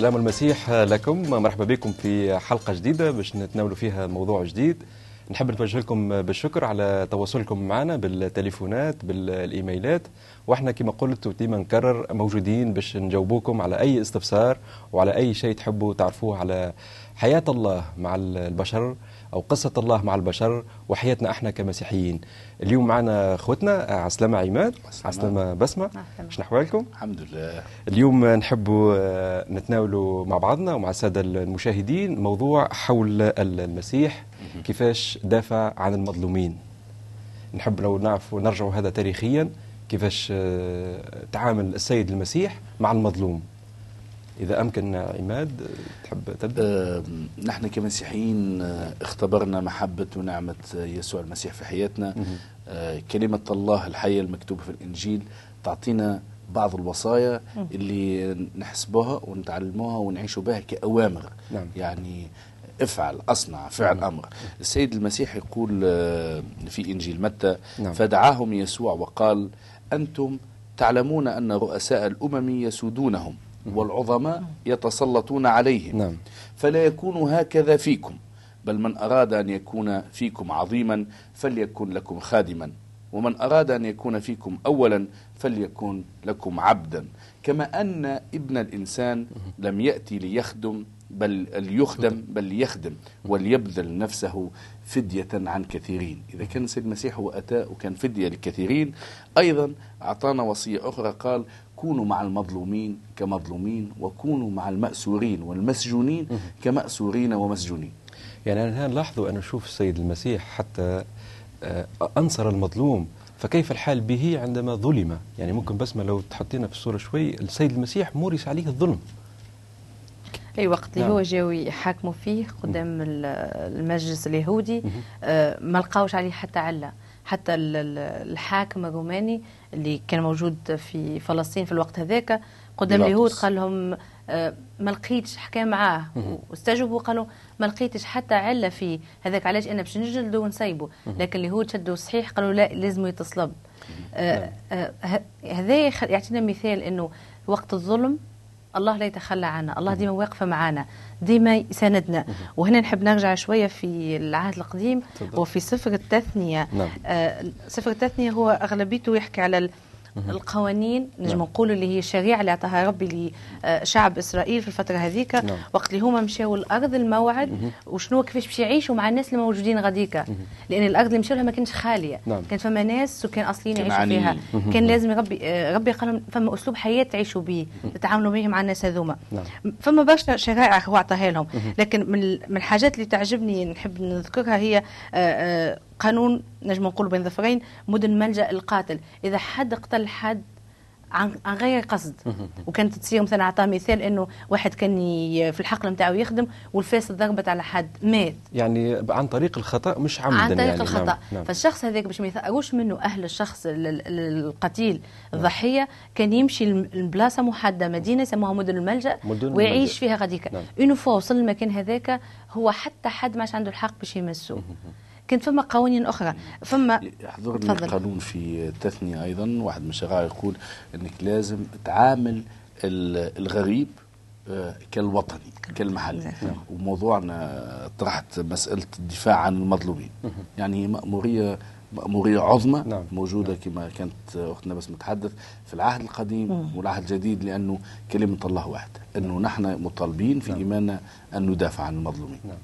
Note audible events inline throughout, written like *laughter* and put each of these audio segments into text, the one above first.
سلام المسيح لكم. مرحبا بكم في حلقة جديدة باش نتناولوا فيها موضوع جديد. نحب نتوجه لكم بالشكر على تواصلكم معنا بالتليفونات بالإيميلات. وإحنا كما قلت وديما نكرر موجودين باش نجاوبوكم على أي استفسار وعلى أي شيء تحبوا تعرفوه على حياة الله مع البشر. أو قصة الله مع البشر وحياتنا إحنا كمسيحيين. اليوم معنا أخوتنا عسلامة عماد عسلامة. بسمة. شنو أحوالكم؟ الحمد لله. اليوم نحب نتناولوا مع بعضنا ومع السادة المشاهدين موضوع حول المسيح كيفاش دافع عن المظلومين. نحب لو نعرف ونرجع هذا تاريخيا كيفاش تعامل السيد المسيح مع المظلوم. إذا أمكن عماد تحب تبدأ؟ أه نحن كمسيحيين اختبرنا محبة ونعمة يسوع المسيح في حياتنا. أه كلمة الله الحية المكتوبة في الإنجيل تعطينا بعض الوصايا اللي نحسبوها ونتعلموها ونعيش بها كأوامر. نعم. يعني افعل اصنع فعل أمر. السيد المسيح يقول في إنجيل متى؟ نعم. فدعاهم يسوع وقال أنتم تعلمون أن رؤساء الأمم يسودونهم. والعظماء يتسلطون عليهم. نعم. فلا يكون هكذا فيكم. بل من أراد أن يكون فيكم عظيما فليكن لكم خادما. ومن أراد أن يكون فيكم أولا فليكن لكم عبدا. كما أن ابن الإنسان لم يأتي ليخدم بل ليخدم بل ليخدم وليبذل نفسه فدية عن كثيرين. إذا كان السيد المسيح هو أتى وكان فدية للكثيرين أيضا أعطانا وصية أخرى قال كونوا مع المظلومين كمظلومين وكونوا مع المأسورين والمسجونين كمأسورين ومسجونين. يعني أنا نلاحظوا أن نشوف السيد المسيح حتى أنصر المظلوم فكيف الحال به عندما ظلم؟ يعني ممكن بسمة لو تحطينا في الصورة شوي السيد المسيح مورس عليه الظلم. أي وقت اللي نعم. هو جاوا يحاكموا فيه قدام ال- المجلس اليهودي آه، ما لقاوش عليه حتى علة. حتى ال- ال- الحاكم الروماني اللي كان موجود في فلسطين في الوقت هذاك قدام. اليهود قال لهم آه، ما لقيتش حكى معاه. واستجوبوا قالوا ما لقيتش حتى علة فيه هذاك. علاش؟ أنا باش نجلده ونسيبه لكن اليهود شدوا صحيح قالوا لا لازم يتصلب. آه، آه، هذا يعطينا مثال إنه وقت الظلم الله لا يتخلى عنا. الله ديما واقفة معنا ديما يساندنا. وهنا نحب نرجع شوية في العهد القديم. وفي سفر التثنية. نعم. آه سفر التثنية هو أغلبيته يحكي على القوانين نجم نعم. نقولوا اللي هي الشريعة اللي أعطاها ربي لشعب إسرائيل في الفترة هذيك. نعم. وقت اللي هما مشاو الأرض الموعد وشنو كيفاش باش يعيشوا مع الناس اللي موجودين غاديكا لأن الأرض اللي مشاو لها ما كانتش خالية. نعم. كان فما ناس سكان أصليين يعيشوا. فيها. كان لازم ربي آه، ربي قال لهم فما أسلوب حياة تعيشوا به تتعاملوا به مع الناس هذوما. نعم. فما برشا شرائع هو عطاها لهم لكن من الحاجات اللي تعجبني نحب نذكرها هي آه، آه، قانون نجم نقولوا بين ظفرين مدن ملجأ القاتل إذا حد قتل حد عن عن غير قصد. وكانت تصير مثلا أعطاه مثال إنه واحد كان في الحقل نتاعو يخدم والفاس ضربت على حد مات. يعني عن طريق الخطأ مش عمدا عن طريق يعني. الخطأ. نعم. نعم. فالشخص هذاك باش ما يثأروش منه أهل الشخص ال- ال- القتيل الضحية كان يمشي لبلاصة محددة مدينة يسموها مدن الملجأ مدن ويعيش الملجأ. فيها غاديكا. نعم. une fois وصل للمكان هذاك هو حتى حد ما عادش عنده الحق باش يمسوه كانت فما قوانين أخرى. فما يحضرني تفضل. قانون في التثنية أيضا. واحد من الشرائع يقول أنك لازم تعامل ال- الغريب آه، كالوطني كالمحلي. وموضوعنا طرحت مسألة الدفاع عن المظلومين يعني هي مأمورية مأمورية عظمى نعم. موجودة كما كانت أختنا بس متحدث في العهد القديم والعهد الجديد لأنه كلمة الله واحدة أنه نحن مطالبين في إيماننا أن ندافع عن المظلومين. نعم.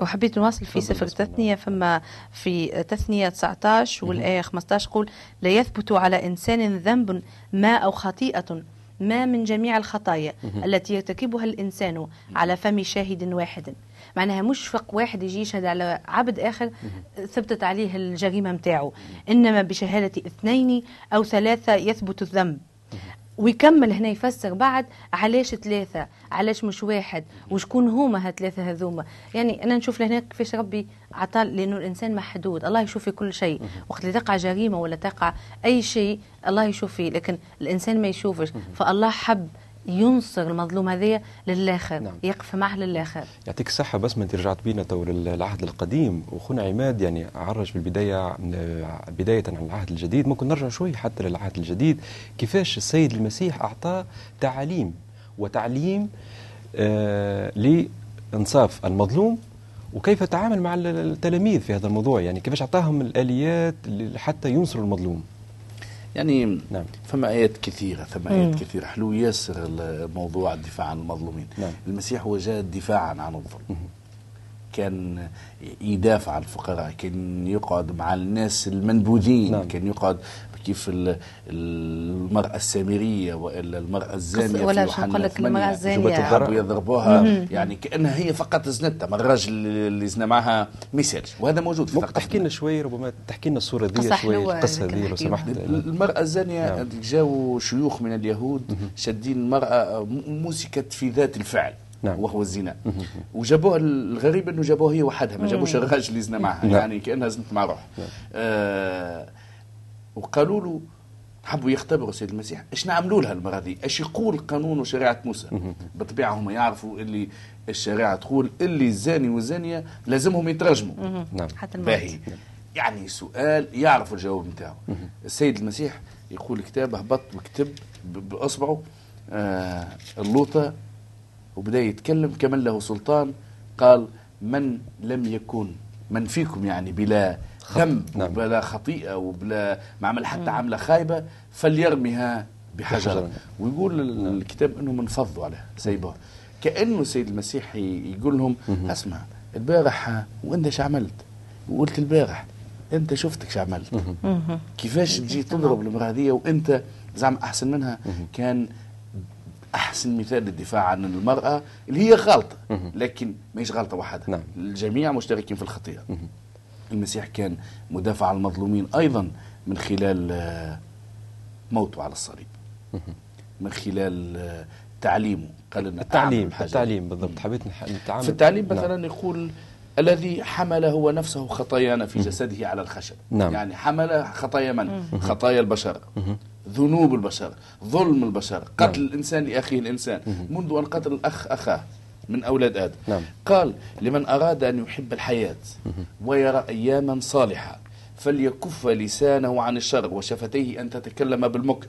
وحبيت نواصل في سفر. التثنية فما في تثنية 19 والآية 15 قول لا يثبت على إنسان ذنب ما أو خطيئة ما من جميع الخطايا التي يرتكبها الإنسان على فم شاهد واحد. معناها مش فق واحد يجي يشهد على عبد آخر ثبتت عليه الجريمة متاعه إنما بشهادة اثنين أو ثلاثة يثبت الذنب. ويكمل هنا يفسر بعد علاش ثلاثة علاش مش واحد وشكون هما هالثلاثة هذوما. يعني أنا نشوف لهنا كيفاش ربي عطى لأنه الإنسان محدود. الله يشوف في كل شيء. وقت اللي تقع جريمة ولا تقع أي شيء الله يشوف فيه. لكن الإنسان ما يشوفش. فالله حب ينصر المظلوم هذايا للآخر نعم. يقف معه للآخر. يعطيك الصحة بس ما انت رجعت بينا تو للعهد القديم. وخونا عماد يعني عرج بالبداية بداية عن العهد الجديد. ممكن نرجع شوي حتى للعهد الجديد. كيفاش السيد المسيح أعطاه تعاليم وتعليم آه لإنصاف المظلوم؟ وكيف تعامل مع التلاميذ في هذا الموضوع؟ يعني كيفاش أعطاهم الآليات حتى ينصروا المظلوم؟ يعني نعم. فما آيات كثيرة فما آيات كثيرة حلو ياسر موضوع الدفاع عن المظلومين نعم. المسيح هو جاء دفاعا عن الظلم كان يدافع عن الفقراء كان يقعد مع الناس المنبوذين نعم. كان يقعد كيف ال- المرأة السامرية وإلا المرأة الزانية ولا في شو نقول لك المرأة. الزانية. حبوا يضربوها يعني كأنها هي فقط زنتها ما الراجل اللي زنا معها مثال وهذا موجود في ممكن. تحكي لنا شوي ربما تحكي لنا الصورة دي قصة شوي القصة دي لو. سمحت المرأة الزانية نعم. جاوا شيوخ من اليهود شادين المرأة مسكت في ذات الفعل نعم. وهو الزنا وجابوها الغريب إنه جابوها هي وحدها ما جابوش الراجل اللي زنا معها نعم. يعني كأنها زنت مع روح آه وقالوا له حبوا يختبروا سيد المسيح. إيش نعملوا لها المرأة دي إيش يقول قانون وشريعة موسى؟ بالطبيعة هم يعرفوا اللي الشريعة تقول اللي الزاني والزانية لازمهم يترجموا. نعم. حتى الموت. باهي. يعني سؤال يعرفوا الجواب نتاعو السيد المسيح يقول كتاب هبط وكتب باصبعه آه اللوطة وبدأ يتكلم كمن له سلطان. قال من لم يكن من فيكم يعني بلا ذنب نعم. بلا خطيئة وبلا ما عمل حتى عملة خايبة فليرميها بحجر بحجر. ويقول ال- الكتاب إنه منفضوا عليها سيبوها كأنه السيد المسيح يقول لهم أسمع البارح وأنت إيش عملت؟ وقلت البارح أنت شفتك شو عملت. كيفاش تجي تضرب المرأة دي وأنت زعما أحسن منها؟ كان أحسن مثال للدفاع عن المرأة اللي هي غلطة لكن ماهيش غلطة وحدها نعم. الجميع مشتركين في الخطيئة. المسيح كان مدافع عن المظلومين أيضا من خلال آه، موته على الصليب. من خلال آه، تعليمه. قال لنا التعليم. التعليم بالضبط. حبيت نح- نتعامل في التعليم نعم. مثلا يقول الذي حمل هو نفسه خطايانا في جسده على الخشب. نعم. يعني حمل خطايا من؟ خطايا البشر. ذنوب البشر. ظلم البشر. قتل الإنسان لأخيه الإنسان. منذ أن قتل الأخ أخاه. من أولاد آدم. نعم. قال لمن أراد أن يحب الحياة ويرى أياما صالحة فليكف لسانه عن الشر وشفتيه أن تتكلم بالمكر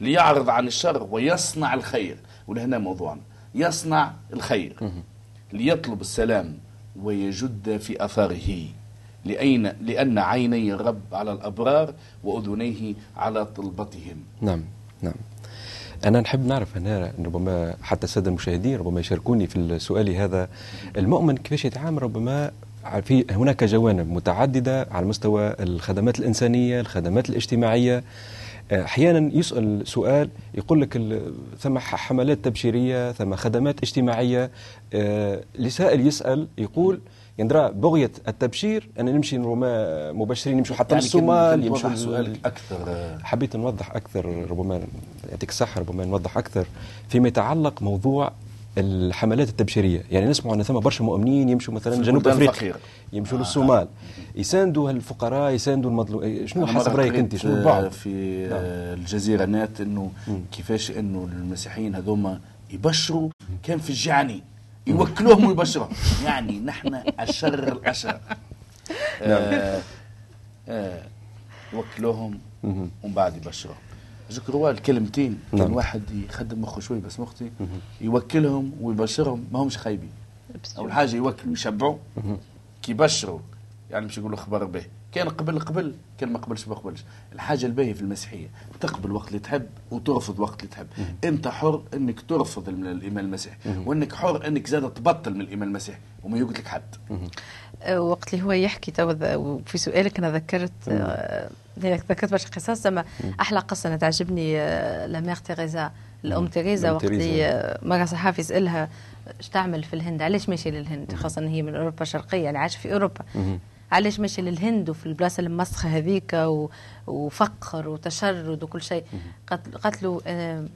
ليعرض عن الشر ويصنع الخير. ولهنا موضوعنا. يصنع الخير. ليطلب السلام ويجد في أثاره. لأين؟ لأن عيني الرب على الأبرار وأذنيه على طلبتهم. نعم نعم. أنا نحب نعرف هنا ربما حتى السادة المشاهدين ربما يشاركوني في السؤال هذا. المؤمن كيفاش يتعامل ربما في هناك جوانب متعددة على مستوى الخدمات الإنسانية الخدمات الاجتماعية. أحيانا يسأل سؤال يقول لك ثم حملات تبشيرية ثم خدمات اجتماعية. آه، لسائل يسأل يقول يندرى بغية التبشير أن نمشي ربما مبشرين يمشوا حتى يعني للصومال يمشوا سؤالك أكثر آه، حبيت نوضح أكثر ربما يعطيك الصحه ربما نوضح أكثر فيما يتعلق موضوع الحملات التبشيرية. يعني نسمع أن ثم برشا مؤمنين يمشوا مثلا جنوب أفريقيا. يمشوا آه. للصومال. يساندوا الفقراء يساندوا المظلوم شنو حسب رأيك أنت؟ شنو آه، البعد في آه، الجزيرة نات إنه كيفاش إنه المسيحيين هذوما يبشروا. كان في الجعني يوكلوهم ويبشرهم يعني نحن أشر الأشر. *laughs* آه آه يوكلوهم ومن بعد يبشرهم ذكروا الكلمتين. كان نعم. واحد يخدم مخه شوي بس مختي يوكلهم ويبشرهم ما همش خايبين. أول حاجة يوكلوا يشبعوا. كي يبشروا يعني مش يقولوا خبر به. كان قبل قبل كان ما قبلش ما قبلش. الحاجة الباهية في المسيحية تقبل وقت اللي تحب وترفض وقت اللي تحب. انت حر انك ترفض الإيمان المسيحي وانك حر انك زاد تبطل من الإيمان المسيحي وما يقول لك حد. آه، وقت اللي هو يحكي تو وفي سؤالك أنا ذكرت آه، ذكرت برشا قصص أما أحلى قصة أنا تعجبني آه، لامير تيريزا الأم تيريزا الأم وقت اللي مرة صحافي يسالها إيش تعمل في الهند؟ علاش ماشي للهند؟ خاصة إن هي من أوروبا الشرقية يعني عايشة في أوروبا. علاش ماشي للهند وفي البلاصة المسخه هذيك وفقر وتشرد وكل شيء. قالت له آه،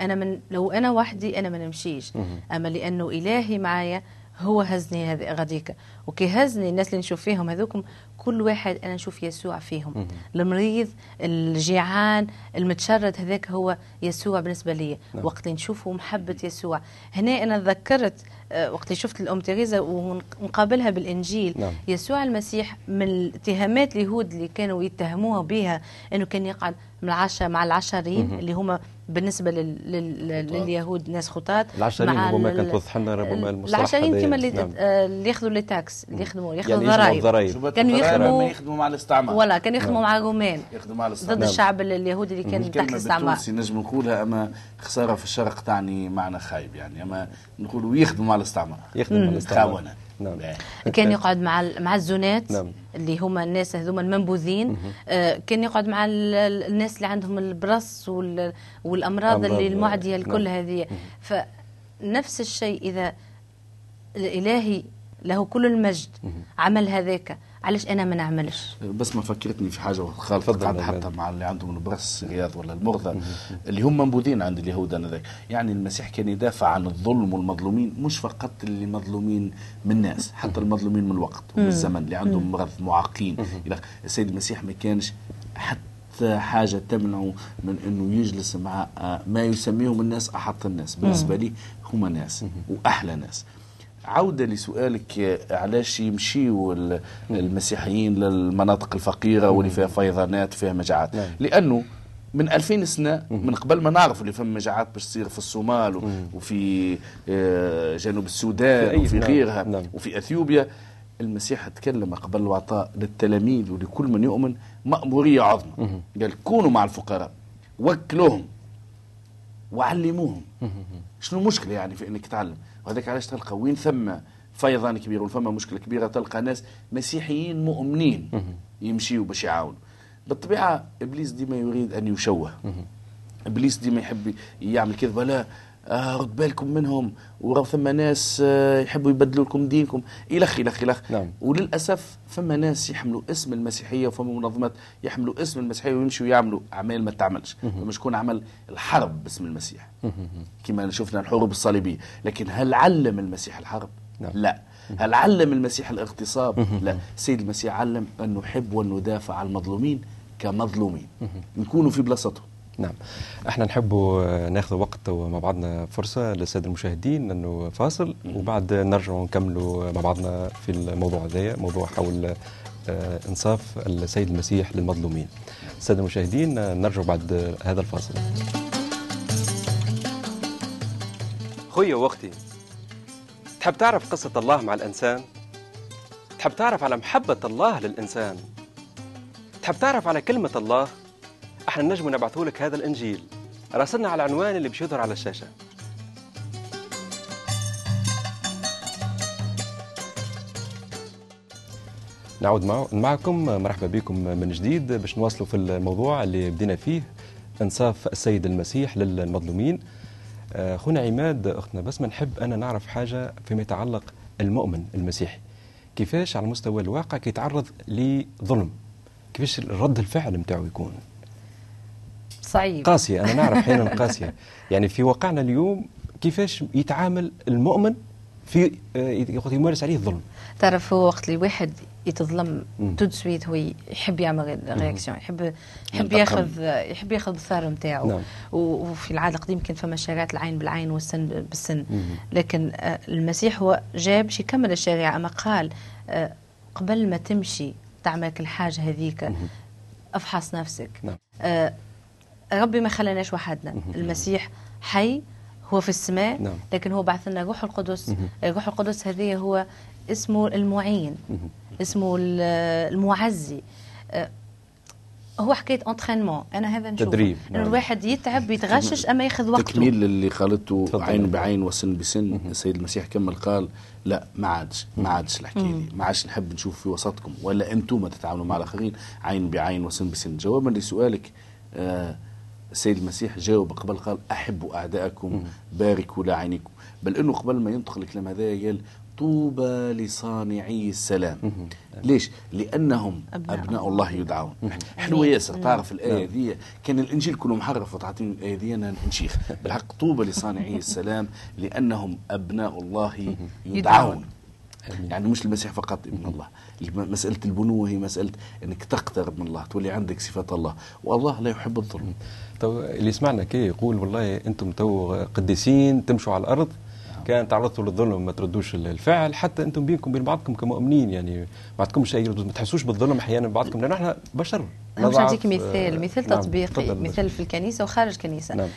أنا من لو أنا وحدي أنا ما نمشيش. أما لأنه إلهي معايا هو هزني هذه غاديك. وكي هزني الناس اللي نشوف فيهم هذوكم كل واحد أنا نشوف يسوع فيهم. المريض الجيعان المتشرد هذاك هو يسوع بالنسبة لي نعم. وقت اللي نشوفه محبة يسوع. هنا أنا تذكرت وقت اللي شفت الأم تيريزا ونقابلها بالإنجيل نعم. يسوع المسيح من الاتهامات اليهود اللي كانوا يتهموها بها إنه كان يقعد من العشرة مع العشرين اللي هما بالنسبة لل... لل... لليهود ناس خطاة. العشرين هما ال- كان توضح لنا ربما المصطلح العشرين. كما اللي, نعم. اللي ياخذوا لي تاكس اللي يخدموا ياخذوا يعني ضرائب كانوا يخدموا- يخدموا مع الاستعمار. ولا كانوا يخدموا مع الرومان. يخدموا مع الاستعمار. ضد الشعب اليهودي اللي كان تحت الاستعمار بالتونسي نجم نقولها أما خسارة في الشرق تعني معنى خايب يعني. أما نقولوا يخدموا مع الاستعمار يخدم الاستعمار. خاونة. نعم. كان يقعد مع ال- مع الزنات نعم. اللي هما الناس هذوما المنبوذين آه كان يقعد مع ال- ال- الناس اللي عندهم البرص وال- والأمراض اللي المعدية الكل نعم. هذه فنفس الشيء إذا الإلهي له كل المجد عمل هذاك. علاش أنا ما نعملش؟ بس ما فكرتني في حاجة خالف تفضل قاعد يا حتى. مع اللي عندهم البرص رياض ولا المرضى اللي هم منبوذين عند اليهود انذاك يعني المسيح كان يدافع عن الظلم والمظلومين مش فقط اللي مظلومين من الناس حتى المظلومين من الوقت ومن الزمن اللي عندهم مرض معاقين. السيد المسيح ما كانش حتى حاجة تمنعه من أنه يجلس مع آه، ما يسميهم الناس أحط الناس. بالنسبة لي هم ناس وأحلى ناس. عودة لسؤالك علاش يمشيوا ال- المسيحيين للمناطق الفقيرة واللي فيها فيضانات فيها مجاعات. نعم. لأنه من 2000 سنة من قبل ما نعرف اللي فما مجاعات باش تصير في الصومال وفي آه، جنوب السودان وفي نعم، غيرها نعم. وفي إثيوبيا. المسيح تكلم قبل وعطاء للتلاميذ ولكل من يؤمن مأمورية عظمى. قال كونوا مع الفقراء وكلوهم وعلموهم. شنو المشكلة يعني في إنك تعلم؟ وهذاك علاش تلقى وين ثم فيضان كبير وين ثم مشكلة كبيرة تلقى ناس مسيحيين مؤمنين يمشيوا باش يعاونوا. بالطبيعة إبليس ديما يريد أن يشوه. إبليس ديما يحب يعمل كذبه لا آه رد بالكم منهم وراه ثم ناس آه يحبوا يبدلوا لكم دينكم. الخ الخ الخ نعم. وللأسف فما ناس يحملوا اسم المسيحية وفما منظمات يحملوا اسم المسيحية ويمشوا يعملوا أعمال ما تعملش. فما شكون عمل الحرب باسم المسيح. كما شفنا الحروب الصليبية. لكن هل علم المسيح الحرب؟ نعم. لا. هل علم المسيح الاغتصاب؟ لا. سيد المسيح علم أن نحب وأن ندافع عن المظلومين كمظلومين. نكونوا في بلاصتهم. نعم إحنا نحب ناخذ وقت ومع بعضنا فرصة للسادة المشاهدين أنه فاصل وبعد نرجع نكملوا مع بعضنا في الموضوع هذايا موضوع حول آه، إنصاف السيد المسيح للمظلومين. الساده المشاهدين نرجع بعد هذا الفاصل. خويا وأختي تحب تعرف قصة الله مع الإنسان؟ تحب تعرف على محبة الله للإنسان؟ تحب تعرف على كلمة الله؟ إحنا نجم نبعثوا لك هذا الإنجيل. راسلنا على العنوان اللي بيظهر على الشاشة. نعود مع- معكم مرحبا بكم من جديد باش نواصلوا في الموضوع اللي بدينا فيه انصاف السيد المسيح للمظلومين. آه، خونا عماد أختنا بس ما نحب أنا نعرف حاجة فيما يتعلق المؤمن المسيحي. كيفاش على مستوى الواقع كيتعرض لظلم؟ كيفاش رد الفعل نتاعو يكون؟ صعيب قاسية أنا نعرف أحيانا *laughs* قاسية يعني في واقعنا اليوم كيفاش يتعامل المؤمن في آه، يمارس عليه الظلم تعرف هو وقت اللي واحد يتظلم. tout de suite هو يحب يعمل réaction يحب يحب. ياخذ يحب ياخذ الثار نتاعو نعم. وفي العادة القديم كان فما شريعه العين بالعين والسن بالسن مم. لكن آه، المسيح هو جاب باش يكمل الشريعة أما قال آه، قبل ما تمشي تعمل كل حاجة هذيك أفحص نفسك نعم. ربي ما خلاناش وحدنا. المسيح حي هو في السماء نعم. لكن هو بعث لنا روح القدس. الروح القدس هذه هو اسمه المعين اسمه ال- المعزي. آه، هو حكاية انترينمون أنا هذا نشوفه. تدريب، انه نعم. الواحد يتعب يتغشش أما ياخذ وقته. تكميل اللي قالته تفضل. عين بعين وسن بسن. السيد المسيح كمل قال لا ما عادش ما عادش الحكاية دي. ما عادش نحب نشوف في وسطكم. ولا أنتم تتعاملوا مع الآخرين. عين بعين وسن بسن. جوابا لسؤالك آه السيد المسيح جاوب قبل قال احبوا أعداءكم باركوا لاعينكم بل إنه قبل ما ينطق الكلام هذا قال طوبى لصانعي السلام. ليش؟ لأنهم أبناء أبناء الله. يدعون. حلوة ياسر تعرف الآية ذي كان الإنجيل كله محرف وتعطيني الآية ذي أنا نشيخ. بالحق طوبى لصانعي *laughs* السلام لأنهم أبناء الله يدعون. يعني مش المسيح فقط ابن الله. مسألة البنوة هي مسألة أنك تقترب من الله تولي عندك صفات الله. والله لا يحب الظلم. تو اللي سمعنا كي يقول والله أنتم تو قديسين تمشوا على الأرض. كان تعرضتوا للظلم ما تردوش الفعل. حتى أنتم بينكم بين بعضكم كمؤمنين يعني ما عندكمش اي ردود ما تحسوش بالظلم أحيانا بعضكم لأن إحنا بشر. باش نضعف، نعطيك مثال آه، مثال نعم، تطبيقي تفضل. مثال في الكنيسة وخارج الكنيسة. نعم.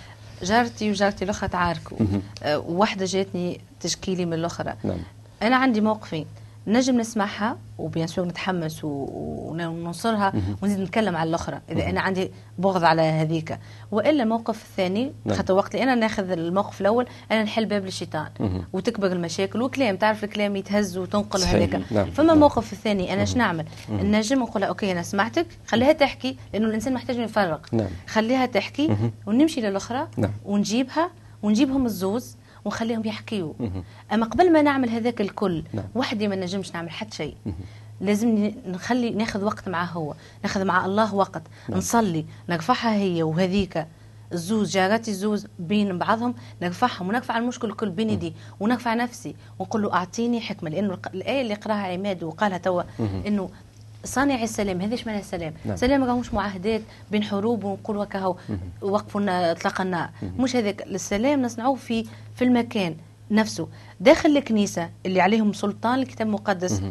جارتي وجارتي الأخرى تعاركوا. آه، وواحده جاتني تشكي لي من الأخرى. نعم. أنا عندي موقفين. نجم نسمعها و bien sûr نتحمس وننصرها ونزيد نتكلم على الأخرى إذا أنا عندي بغض على هذيك وإلا الموقف الثاني نعم. خاطر وقت أنا ناخذ الموقف الأول أنا نحل باب للشيطان وتكبر المشاكل وكلام تعرف الكلام يتهز وتنقل. هذاك نعم. فما نعم. الموقف الثاني أنا إيش نعمل نجم نقول OK أنا سمعتك خليها تحكي لأنه الإنسان محتاج يفرغ نعم. خليها تحكي ونمشي للأخرى نعم. ونجيبها ونجيبهم الزوز ونخليهم يحكيوا أما قبل ما نعمل هذاك الكل نعم. وحدي ما نجمش نعمل حتى شيء. لازم نخلي ناخذ وقت معاه هو. ناخذ مع الله وقت. نصلي. نرفعها هي وهذيك. الزوز جاراتي الزوز بين بعضهم نرفعهم ونرفع المشكل الكل بين يدي ونرفع نفسي. ونقول له أعطيني حكمة لأنه الآية اللي قراها عماد وقالها توا إنه صانع السلام هذاش معنى السلام. نعم. سلام راهوش معاهدات بين حروب ونقول وكهو وقفوا اطلاق النار مش هذاك. السلام نصنعوه في في المكان نفسه. داخل الكنيسة اللي عليهم سلطان الكتاب المقدس.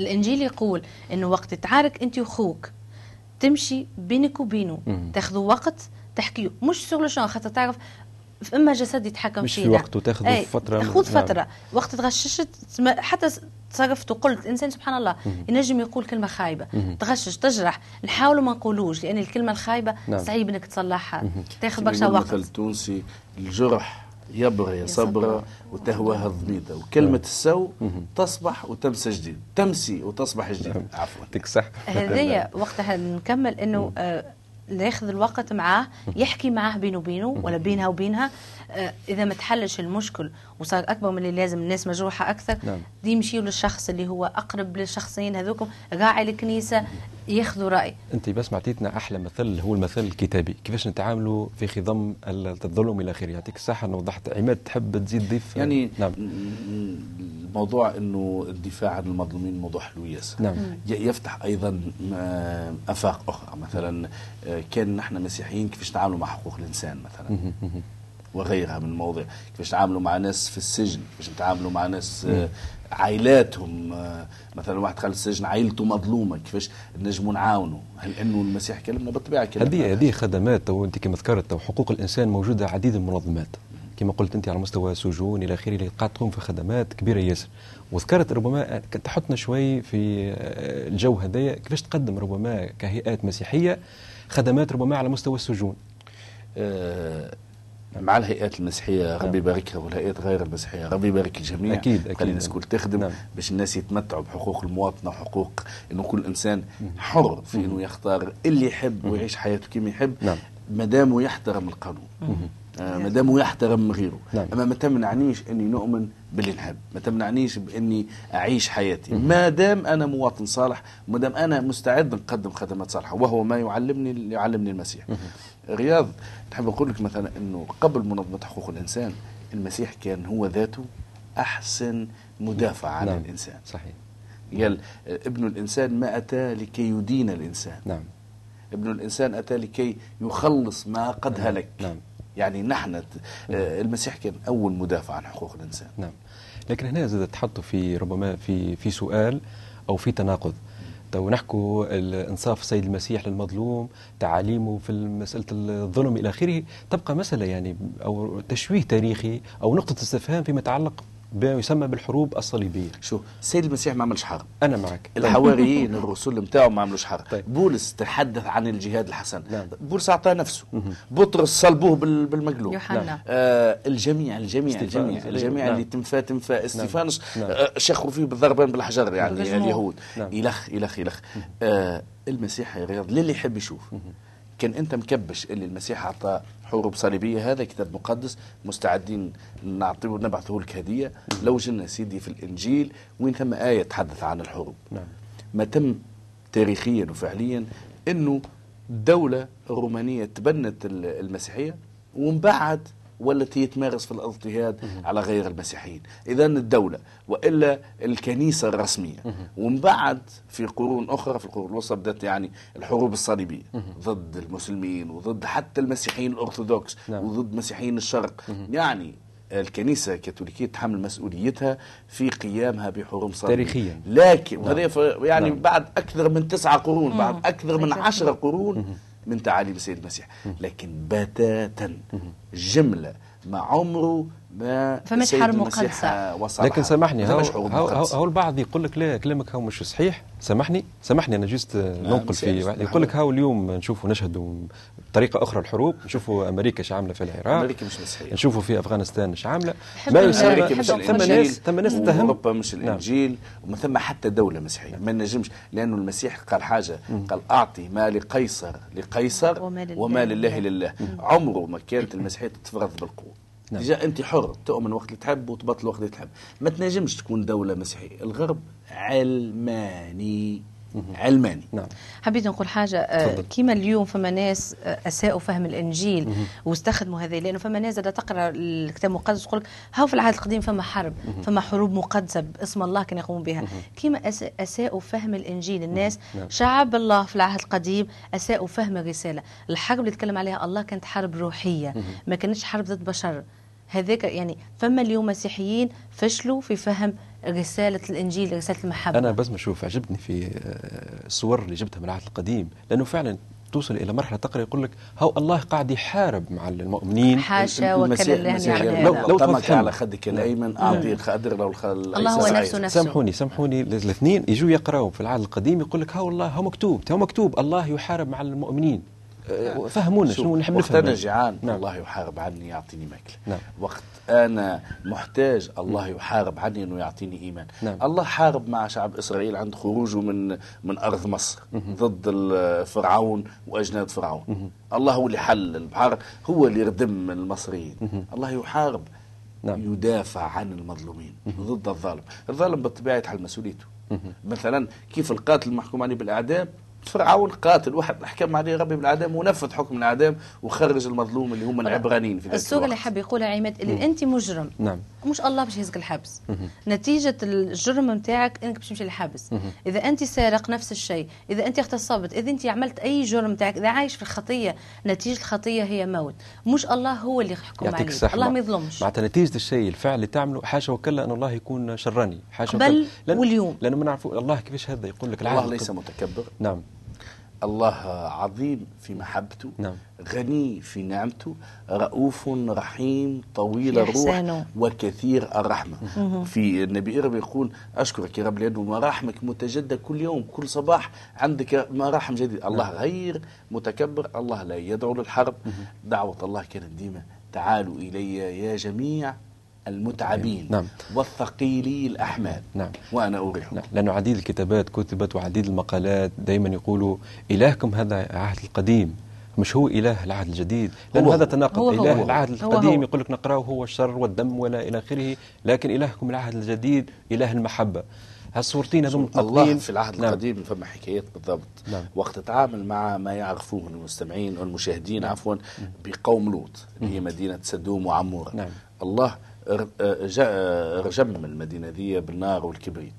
الإنجيل يقول إنه وقت تعارك أنت وأخوك. تمشي بينك وبينه. تاخذوا وقت تحكيوا مش شغل شلون خاطر تعرف اما جسد يتحكم مش في فينا. وقت وتاخذوا أي، فترة- خذ نعم. فترة. وقت تغششت حتى تصرفت وقلت إنسان سبحان الله ينجم يقول كلمة خايبة. تغشش تجرح. نحاولوا ما نقولوش لأن الكلمة الخايبة نعم. صعيب إنك تصلحها. تاخذ برشا وقت. مثل تونسي الجرح يبرى صبرة صبرة. وتهواها الضميدة وكلمة السو تصبح وتمسى جديد. تمسي وتصبح جديد. عفوا. يعطيك الصحة هذايا وقتها نكمل إنه آه ياخذ الوقت معاه يحكي معاه بينه وبينه ولا بينها وبينها. إذا ما تحلش المشكل وصار أكبر من اللي لازم الناس مجروحة أكثر نعم. دي يمشيوا للشخص اللي هو أقرب للشخصين هذوكم راعي الكنيسة ياخذوا رأي. أنت بس معطيتنا أحلى مثل هو المثل الكتابي. كيفاش نتعاملوا في خضم الظلم إلى آخره؟ يعطيك الصحة إنه وضحت. عماد تحب تزيد ضيف؟ يعني نعم. الموضوع إنه الدفاع عن المظلومين موضوع حلو ياسر. نعم. يفتح أيضا م- أفاق أخرى. مثلا آه، كان نحن مسيحيين كيفاش نتعاملوا مع حقوق الإنسان مثلا. وغيرها من المواضيع. كيفاش نتعاملوا مع ناس في السجن كيفاش نتعاملوا مع ناس آه، عائلاتهم آه، مثلا واحد خلال السجن عائلته مظلومة كيفاش نجموا نعاونوا؟ هل إنه المسيح كلمنا بالطبيعة كلمنا هذه هذه خدمات تو أنت كما ذكرت حقوق الإنسان موجودة عديد المنظمات. كما قلت أنت على مستوى سجون إلى آخره اللي قاعد تقوم في خدمات كبيرة ياسر. وذكرت ربما تحطنا شوي في آه، الجو هذايا كيفاش تقدم ربما كهيئات مسيحية خدمات ربما على مستوى السجون؟ آه، مع الهيئات المسيحية ربي يباركها والهيئات غير المسيحية ربي يبارك الجميع. أكيد، أكيد. خلي الناس الكل تخدم نعم. باش الناس يتمتعوا بحقوق المواطنة وحقوق إنه كل إنسان حر في إنه يختار اللي يحب ويعيش حياته كما يحب نعم. ما يحترم القانون. آه، ما دامه يحترم غيره. نعم. أما ما تمنعنيش إني نؤمن باللي نحب ما تمنعنيش بإني أعيش حياتي. ما دام أنا مواطن صالح ما دام أنا مستعد نقدم خدمات صالحة وهو ما يعلمني يعلمني المسيح. رياض نحب نقول لك مثلا إنه قبل منظمه حقوق الإنسان المسيح كان هو ذاته أحسن مدافع عن نعم. الإنسان. صحيح. قال ابن الإنسان ما أتى لكي يدين الإنسان. نعم. ابن الإنسان أتى لكي يخلص ما قد هلك. نعم. يعني نحن ت- آه، المسيح كان أول مدافع عن حقوق الإنسان. نعم. لكن هنا زاد تحطوا في ربما في في سؤال أو في تناقض تو نحكوا الإنصاف السيد المسيح للمظلوم تعاليمه في مسألة الظلم إلى آخره تبقى مسألة يعني أو تشويه تاريخي أو نقطة استفهام فيما يتعلق يسمى بالحروب الصليبية. شو السيد المسيح ما عملش حرب. أنا معك. الحواريين الرسل نتاعو ما عملوش حرب. طيب. بولس تحدث عن الجهاد الحسن. نعم. بولس أعطاه نفسه. بطرس صلبوه بال- بالمقلوب يوحنا. نعم. آه الجميع الجميع الجميع الجميع نعم. اللي تنفى تنفى. استيفانوس نعم. آه شخوا فيه بالضربان بالحجر يعني. اليهود. نعم. إلخ إلخ إلخ. آه المسيح يا رياض للي يحب يشوف كان أنت مكبش اللي المسيح أعطاه حروب صليبية. هذا كتاب مقدس مستعدين نعطيه نبعثه لك هديه لو جلنا سيدي في الإنجيل وين ثم آية تحدث عن الحروب؟ نعم. ما تم تاريخيا وفعليا إنه الدولة الرومانيه تبنت ال- المسيحية ومن بعد ولت هي تمارس في الاضطهاد على غير المسيحيين. اذا الدولة وإلا الكنيسة الرسمية ومن بعد في قرون أخرى في القرون الوسطى بدأت يعني الحروب الصليبية ضد المسلمين وضد حتى المسيحيين الأرثوذكس نعم. وضد مسيحيين الشرق. يعني الكنيسة الكاثوليكية تحمل مسؤوليتها في قيامها بحروب صليبية. تاريخيا. لكن وهذا ف- يعني نعم. بعد أكثر من تسعة قرون بعد أكثر من. عشرة قرون من تعاليم السيد المسيح. لكن بتاتا جملة ما عمره فمش حرب مقدسة. لكن سامحني هو, هو, هو. هو البعض يقول لك لا كلامك هو مش صحيح. سامحني سامحني أنا جست ننقل مسألة في. يقول لك هاو اليوم نشوفوا نشهدوا بطريقة أخرى الحروب. نشوفوا أمريكا إيش عاملة في العراق. أمريكا مش مسيحية نشوفوا في أفغانستان إيش عاملة. ما يسمى أمريكا مش ثم الإنجيل. ناس ثم ناس تهم أوروبا مش نعم. الإنجيل وما ثم حتى دولة مسيحية. ما نجمش لأنه المسيح قال حاجة قال أعطي ما لقيصر. لقيصر وما لله. وما لله لله. لله عمره ما كانت المسيحية تتفرض بالقوة. نعم. جاء انت حر تؤمن وقت اللي تحب وتبطل وقت اللي تحب. ما تنجمش تكون دولة مسيحية. الغرب علماني. علماني. نعم. حبيت نقول حاجة آه، تفضل. كيما اليوم فما ناس آه، أساءوا فهم الإنجيل واستخدموا هذه لأنه فما ناس إذا تقرأ الكتاب المقدس تقول لك هاو في العهد القديم فما حرب فما حروب مقدسة باسم الله كانوا يقومون بها. كيما أس- أساءوا فهم الإنجيل. الناس نعم. شعب الله في العهد القديم أساءوا فهم الرسالة. الحرب اللي يتكلم عليها الله كانت حرب روحية. ما كانتش حرب ضد بشر. هذاك يعني فما اليوم مسيحيين فشلوا في فهم رسالة الإنجيل رسالة المحبة. أنا بس نشوف عجبني في آه، الصور اللي جبتها من العهد القديم لأنه فعلا توصل إلى مرحلة تقرأ يقول لك هو الله قاعد يحارب مع المؤمنين حاشا المسيح- الله هذا لو لو تفهم. على خدك الأيمن أعطي القدر لو الخ- الله هو نفسه. نفسه. سامحوني سامحوني. الاثنين يجوا يقرأوا في العهد القديم يقول لك ها والله هو مكتوب هو مكتوب. الله يحارب مع المؤمنين. فهمونا شنو نحب وقت أنا جيعان نعم. الله يحارب عني يعطيني ماكله نعم. وقت أنا محتاج الله يحارب عني إنه يعطيني إيمان. نعم. الله حارب مع شعب إسرائيل عند خروجه من من أرض مصر ضد ال- فرعون وأجناد فرعون. الله هو اللي حل البحر هو اللي ردم المصريين. الله يحارب نعم. يدافع عن المظلومين ضد الظالم. الظالم بالطبيعه يتحمل مسؤوليته. مثلا كيف القاتل المحكوم عليه بالإعدام؟ فرعون قاتل. واحد حكم عليه ربي بالاعدام ونفذ حكم الاعدام وخرج المظلوم اللي هم العبرانيين في ذلك السوق اللي حاب يقولها عماد اللي أنت مجرم. نعم. مش الله باش يهزك الحبس. نتيجة الجرم نتاعك أنك باش تمشي للحبس. إذا أنت سارق نفس الشيء إذا أنت اغتصبت إذا أنت عملت أي جرم نتاعك إذا عايش في الخطية نتيجة الخطية هي موت. مش الله هو اللي يحكم عليك. الله مع- ما يظلمش. معناتها نتيجة الشيء الفعل اللي تعمله حاشا وكلا أن الله يكون شراني. حاشا. لأن- واليوم. لأنه ما نعرفوا الله كيفاش هذا يقول لك العهد الله ليس. متكبر. نعم. الله عظيم في محبته نعم. غني في نعمته رؤوف رحيم طويل الروح. وكثير الرحمة. في النبي إرب يقول أشكرك يا رب لأنه مراحمك متجدة كل يوم كل صباح عندك مراحم جديدة. الله غير متكبر الله لا يدعو للحرب. دعوة الله كانت ديما تعالوا إلي يا جميع المتعبين نعم. والثقيلي الأحمال نعم. وأنا أريحكم نعم. لأنه عديد الكتابات كتبت وعديد المقالات دائما يقولوا إلهكم هذا العهد القديم مش هو إله العهد الجديد لأنه هو هذا. تناقض هو. إله هو العهد هو. القديم يقول لك نقرأه هو الشر والدم ولا إلى آخره لكن إلهكم العهد الجديد إله المحبة هالصورتين هذوم الله متناقضين. في العهد نعم. القديم فما حكايات بالضبط نعم. وقت تعامل مع ما يعرفوه المستمعين والمشاهدين عفوا بقوم لوط اللي هي مدينة سدوم وعمورة نعم. الله رجم المدينة ذي بالنار والكبريت.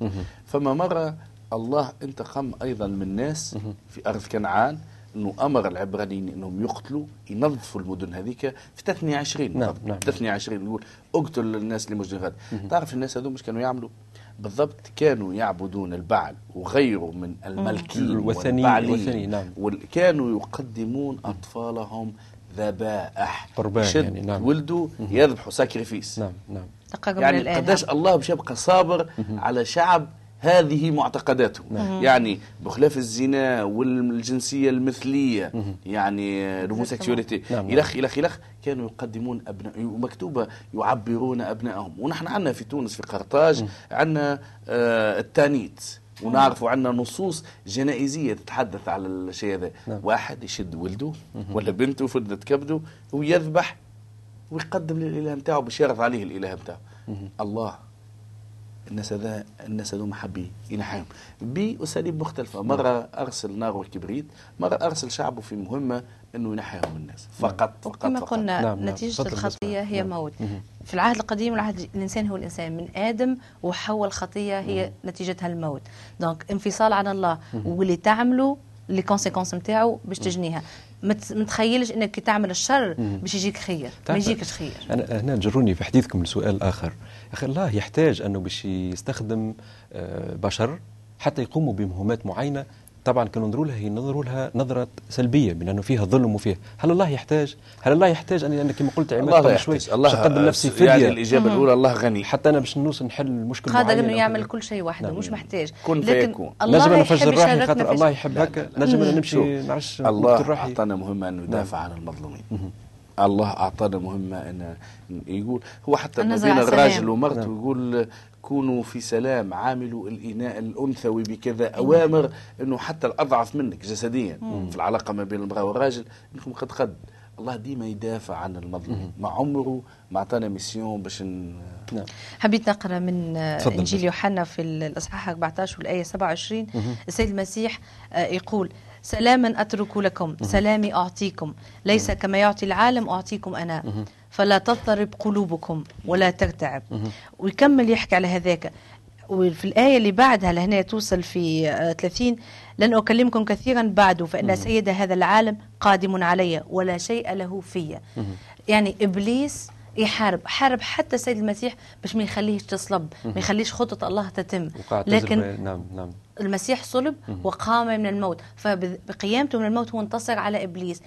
فما مرة الله انتقم أيضا من ناس في أرض كنعان إنه أمر العبرانيين إنهم يقتلوا ينظفوا المدن هذيك في 23 نعم، بالضبط. نعم. 23 يقول اقتل الناس اللي غد تعرف الناس هذول مش كانوا يعملوا؟ بالضبط كانوا يعبدون البعل وغيره من الملكين الوثني- والبعلين الوثني، نعم. وال- كانوا يقدمون أطفالهم ذبائح قربان شد يعني، نعم. ولده يذبحوا sacrifice نعم نعم. يعني الآن قداش الله باش يبقى صابر على شعب هذه معتقداته. يعني بخلاف الزنا والجنسية المثلية يعني ال homosexualité نعم، نعم. إلخ إلخ إلخ كانوا يقدمون أبناء مكتوبة يعبرون أبنائهم. ونحن عندنا في تونس في قرطاج عندنا آه التانيت ونعرفوا عندنا نصوص جنائزية تتحدث على الشيء هذا. نعم. واحد يشد ولده ولا بنته فردت كبده ويذبح ويقدم للإله نتاعو باش يعرض عليه الإله نتاعو الله. الناس هذا الناس هذو محبين ينحيهم باساليب مختلفة. مرة أرسل نار والكبريت مرة أرسل شعبه في مهمة إنه ينحيهم الناس. فقط فقط وكما فقط قلنا نعم، نعم. نتيجة تفضل الخطية بسمع. هي نعم. موت. في العهد القديم والعهد الإنسان هو الإنسان. من آدم وحواء الخطية هي نتيجتها الموت. دونك انفصال عن الله. واللي تعمله لي conséquences نتاعو باش تجنيها. ما تخيلش إنك تعمل الشر باش يجيك خير ما يجيكش خير. أنا هنا جروني في حديثكم لسؤال آخر. يا أخي الله يحتاج أنه باش يستخدم آه، بشر حتى يقوموا بمهمات معينة طبعا كانوا نظروا لها ينظروا لها نظرة سلبية من أنه فيها ظلم وفيها. هل الله يحتاج؟ هل الله يحتاج أن أنا كما قلت عماد الله شوي يحتاج. الله باش أقدم نفسي يعني فدية. الإجابة الأولى الله غني. حتى أنا باش نوصل نحل مشكل قادر معين إنه يعمل. كل شيء وحده نعم. مش محتاج. كن لكن فيكون. نجم الله أنا يحب نفجر روحي خاطر الله. يحب هكا نجم نمشي نعرفش الله أعطانا مهمة أنه يدافع عن المظلومين. الله أعطانا مهمة أن يقول هو حتى بين الراجل. ومرته يقول كونوا في سلام عاملوا الإناء الأنثوي بكذا أوامر أنه حتى الأضعف منك جسديا. في العلاقة ما بين المرأة والراجل أنكم قد قد. الله ديما يدافع عن المظلومين ما عمره ما أعطانا ميسيون باش ن... نعم. حبيت نقرأ من تفضل إنجيل. يوحنا في الإصحاح 14 والآية 27 السيد المسيح آه، يقول سلاما أترك لكم سلامي أعطيكم. ليس كما يعطي العالم أعطيكم أنا. فلا تضطرب قلوبكم ولا ترتعب. ويكمل يحكي على هذاك. وفي الآية اللي بعدها لهنا توصل في آه، 30 لن أكلمكم كثيرا بعد فإن سيد هذا العالم قادم علي ولا شيء له في يعني إبليس يحارب حارب حتى السيد المسيح باش ما يخليهش تصلب ما يخليش خطة الله تتم. لكن نعم نعم. المسيح صلب وقام من الموت. فبقيامته من الموت هو انتصر على إبليس.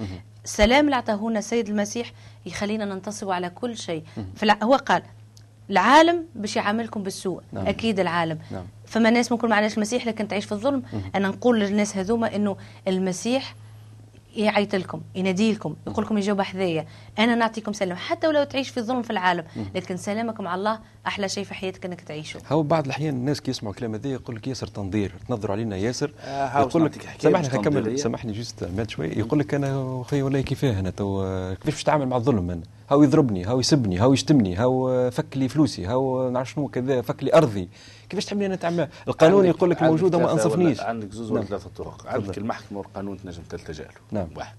السلام اللي اعطاه لنا السيد المسيح يخلينا ننتصر على كل شيء فالع- هو قال العالم باش يعاملكم بالسوء نعم. أكيد العالم نعم. فما ناس ممكن ما عندهاش المسيح لكن تعيش في الظلم أنا نقول للناس هذوما إنه المسيح يعيط لكم ينادي لكم يقول لكم يجاوب حذايا أنا نعطيكم سلام حتى ولو تعيش في ظلم في العالم. لكن سلامك مع الله أحلى شيء في حياتك إنك تعيشه. هو بعض الأحيان الناس كي يسمعوا الكلام هذا يقول لك ياسر تنظير تنظروا علينا ياسر. آه، يقول لك سامحني هكمل. سامحني juste مات شوي. يقول لك أنا أخي والله كيفاه أنا تو كيفاش باش نتعامل مع الظلم أنا؟ هاو يضربني هاو يسبني هاو يشتمني هاو فك لي فلوسي هاو نعرف شنو كذا فك لي أرضي. كيفاش تحملني أنا نتعامل؟ القانون يقول لك الموجود وما أنصفنيش. عندك زوز ولا نعم. ثلاثة طرق. عندك المحكمة والقانون تنجم تلتجأ له نعم. واحد.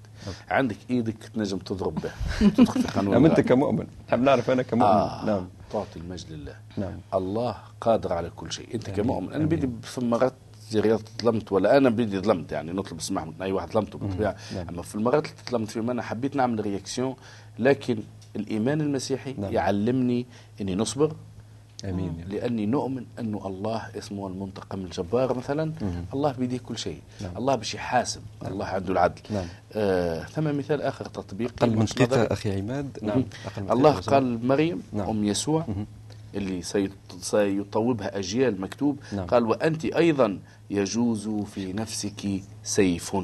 عندك إيدك تنجم تضرب به. تدخل في قانون *laughs* نعم أنت. كمؤمن. نحب نعرف أنا كمؤمن. آه. نعم. تعطي المجد لله. نعم. الله قادر على كل شيء. أنت. كمؤمن. أنا. بدي في مرات زي رياض ظلمت ولا أنا بدي ظلمت. يعني نطلب السماح من أي واحد ظلمته. بالطبيعه نعم. اما في المرات اللي ظلمت فيهم أنا حبيت نعمل رياكسيون لكن الإيمان المسيحي نعم. يعلمني إني نصبر آمين لأني نؤمن انه الله اسمه المنتقم الجبار مثلا الله بيديه كل شيء نعم. الله باش يحاسب الله عنده العدل نعم. آه ثم مثال آخر تطبيق أقل من. أخي عماد نعم أقل الله قال مريم نعم. أم يسوع مهم. اللي سيط- سيطوبها أجيال مكتوب نعم. قال وأنت أيضا يجوز في نفسك سيف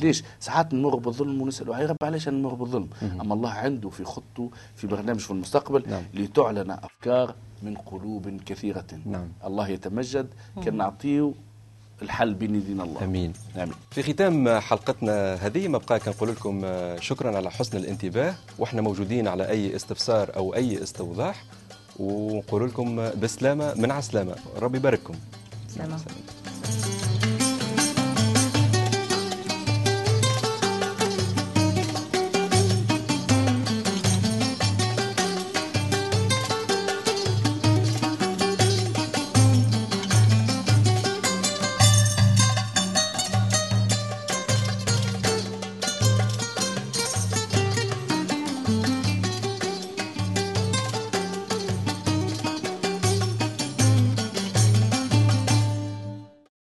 ليش؟ ساعات نمر بالظلم ونسأله يا رب علاش نمر بالظلم؟ أما الله عنده في خطه في برنامج في المستقبل نعم. لتعلن أفكار من قلوب كثيرة نعم. الله يتمجد كان نعطيه الحل بين يدين الله آمين آمين في ختام حلقتنا هذه ما بقى كنقول لكم شكرا على حسن الانتباه وإحنا موجودين على أي استفسار أو أي استوضاح ونقول لكم بسلامة من عسلامة ربي يبارككم سلامة. سلام.